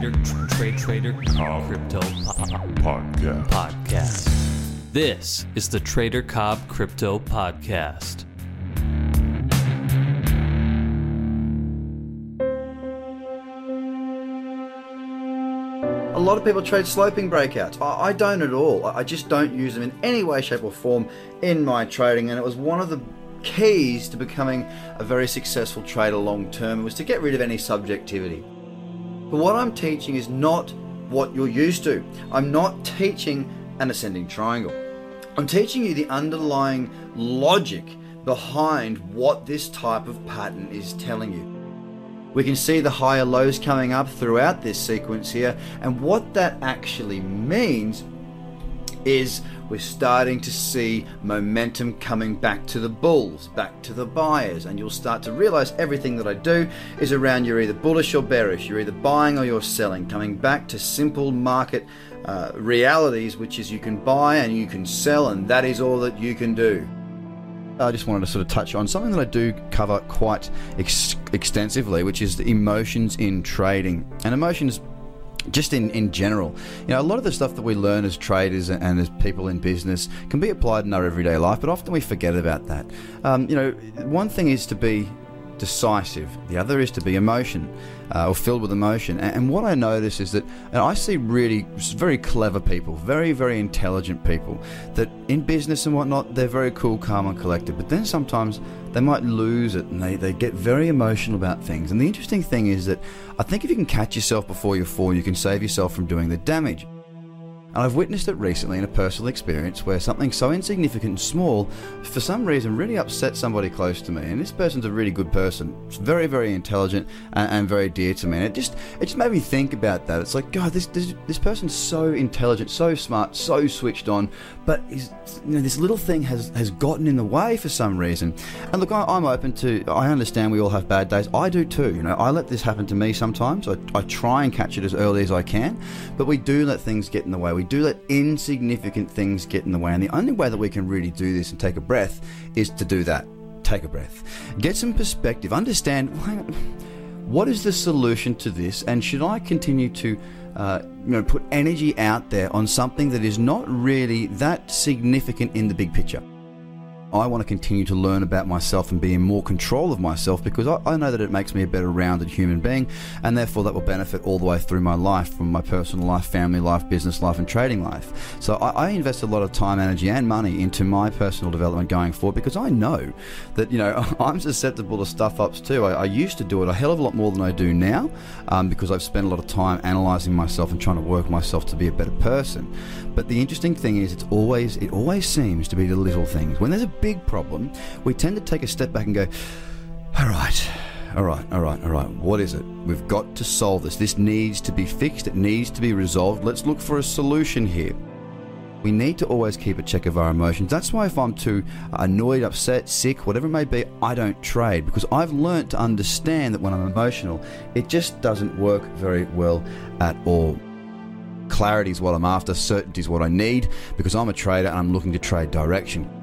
Trader Trade Trader Cobb Crypto Podcast. Podcast. This is the Trader Cobb Crypto Podcast. A lot of people trade sloping breakouts. I, I don't at all. I I just don't use them in any way, shape, or form in my trading, and it was one of the keys to becoming a very successful trader long term was to get rid of any subjectivity. But what I'm teaching is not what you're used to. I'm not teaching an ascending triangle. I'm teaching you the underlying logic behind what this type of pattern is telling you. We can see the higher lows coming up throughout this sequence here, and what that actually means is we're starting to see momentum coming back to the bulls, back to the buyers, and you'll start to realize everything that I do is around you're either bullish or bearish, you're either buying or you're selling, coming back to simple market uh, realities, which is you can buy and you can sell, and that is all that you can do. I just wanted to sort of touch on something that I do cover quite ex- extensively, which is the emotions in trading. And emotions just in, in general. You know, a lot of the stuff that we learn as traders and as people in business can be applied in our everyday life, but often we forget about that. Um, you know, one thing is to be decisive, the other is to be emotion uh, or filled with emotion. And, and what I notice is that and I see really very clever people, very, very intelligent people that in business and whatnot, they're very cool, calm, and collected. But then sometimes they might lose it and they, they get very emotional about things. And the interesting thing is that I think if you can catch yourself before you fall, you can save yourself from doing the damage. And I've witnessed it recently in a personal experience where something so insignificant and small, for some reason, really upset somebody close to me. And this person's a really good person, it's very, very intelligent and, and, very dear to me. And it just, it just made me think about that. It's like, God, this, this, this person's so intelligent, so smart, so switched on, but you know, this little thing has, has gotten in the way for some reason. And look, I, I'm open to, I understand we all have bad days. I do too. You know, I let this happen to me sometimes. I, I try and catch it as early as I can, but we do let things get in the way. We do let insignificant things get in the way. And the only way that we can really do this and take a breath is to do that. Take a breath. Get some perspective. Understand what is the solution to this, and should I continue to uh, you know, put energy out there on something that is not really that significant in the big picture? I want to continue to learn about myself and be in more control of myself because I, I, know that it makes me a better rounded human being, and therefore that will benefit all the way through my life from my personal life, family life, business life, and trading life. So I, I invest a lot of time, energy, and money into my personal development going forward because I know that, you know, I'm susceptible to stuff ups too. I, I used to do it a hell of a lot more than I do now um, because I've spent a lot of time analyzing myself and trying to work myself to be a better person. But the interesting thing is, it's always, it always seems to be the little things. When there's a big problem, we tend to take a step back and go, all right, all right, all right, all right, what is it? We've got to solve this. This needs to be fixed, it needs to be resolved. Let's look for a solution here. We need to always keep a check of our emotions. That's why if I'm too annoyed, upset, sick, whatever it may be, I don't trade because I've learned to understand that when I'm emotional, it just doesn't work very well at all. Clarity is what I'm after, certainty is what I need because I'm a trader and I'm looking to trade direction.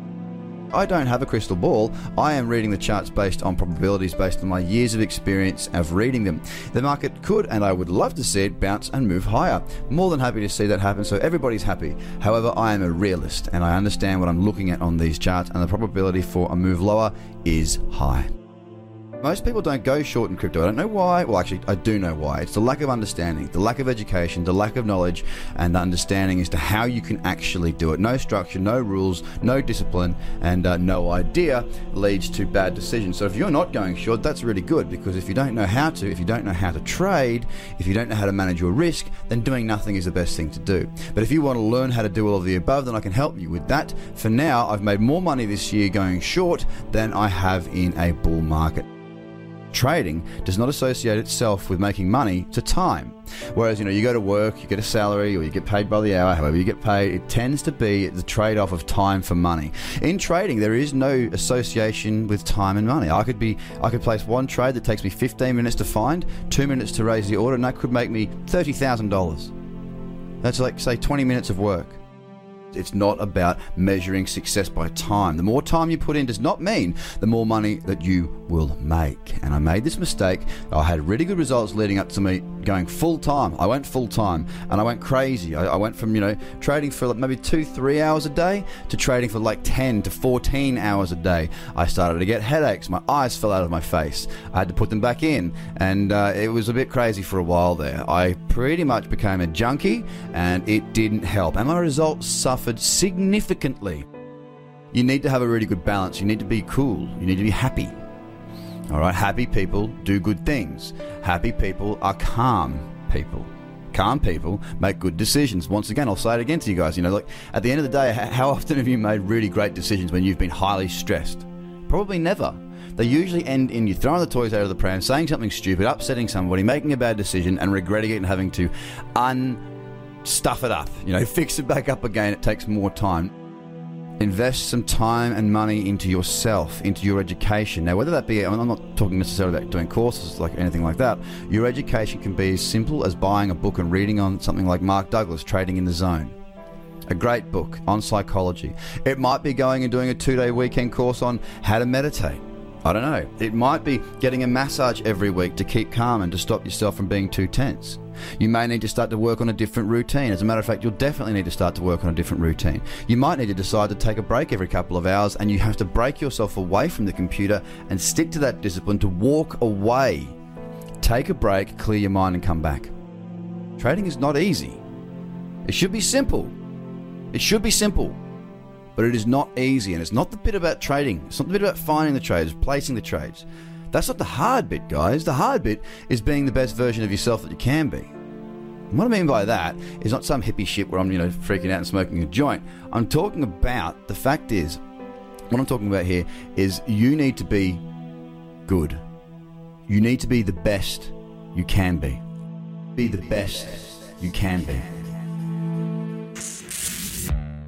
I don't have a crystal ball. I am reading the charts based on probabilities, based on my years of experience of reading them. The market could, and I would love to see it bounce and move higher. More than happy to see that happen, so everybody's happy. However, I am a realist, and I understand what I'm looking at on these charts, and the probability for a move lower is high. Most people don't go short in crypto. I don't know why. Well, actually, I do know why. It's the lack of understanding, the lack of education, the lack of knowledge and understanding as to how you can actually do it. No structure, no rules, no discipline, and uh, no idea leads to bad decisions. So if you're not going short, that's really good because if you don't know how to, if you don't know how to trade, if you don't know how to manage your risk, then doing nothing is the best thing to do. But if you want to learn how to do all of the above, then I can help you with that. For now, I've made more money this year going short than I have in a bull market trading does not associate itself with making money to time. Whereas, you know, you go to work, you get a salary, or you get paid by the hour, however you get paid, it tends to be the trade off of time for money. In trading, there is no association with time and money. I could be, I could place one trade that takes me 15 minutes to find, two minutes to raise the order, and that could make me $30,000. That's like, say, 20 minutes of work. It's not about measuring success by time. The more time you put in does not mean the more money that you will make. And I made this mistake. I had really good results leading up to me going full time. I went full time and I went crazy. I, I went from, you know, trading for like maybe two, three hours a day to trading for like 10 to 14 hours a day. I started to get headaches. My eyes fell out of my face. I had to put them back in. And uh, it was a bit crazy for a while there. I pretty much became a junkie and it didn't help. And my results suffered significantly. You need to have a really good balance. You need to be cool. You need to be happy. All right, happy people do good things. Happy people are calm people. Calm people make good decisions. Once again, I'll say it again to you guys. You know, like at the end of the day, how often have you made really great decisions when you've been highly stressed? Probably never. They usually end in you throwing the toys out of the pram, saying something stupid, upsetting somebody, making a bad decision, and regretting it and having to unstuff it up. You know, fix it back up again. It takes more time. Invest some time and money into yourself, into your education. Now, whether that be, I'm not talking necessarily about doing courses like anything like that. Your education can be as simple as buying a book and reading on something like Mark Douglas, Trading in the Zone. A great book on psychology. It might be going and doing a two day weekend course on how to meditate. I don't know. It might be getting a massage every week to keep calm and to stop yourself from being too tense. You may need to start to work on a different routine. As a matter of fact, you'll definitely need to start to work on a different routine. You might need to decide to take a break every couple of hours and you have to break yourself away from the computer and stick to that discipline to walk away. Take a break, clear your mind, and come back. Trading is not easy. It should be simple. It should be simple but it is not easy. And it's not the bit about trading, it's not the bit about finding the trades, placing the trades. That's not the hard bit, guys. The hard bit is being the best version of yourself that you can be. And what I mean by that is not some hippie shit where I'm, you know, freaking out and smoking a joint. I'm talking about the fact is, what I'm talking about here is you need to be good. You need to be the best you can be. Be the best you can be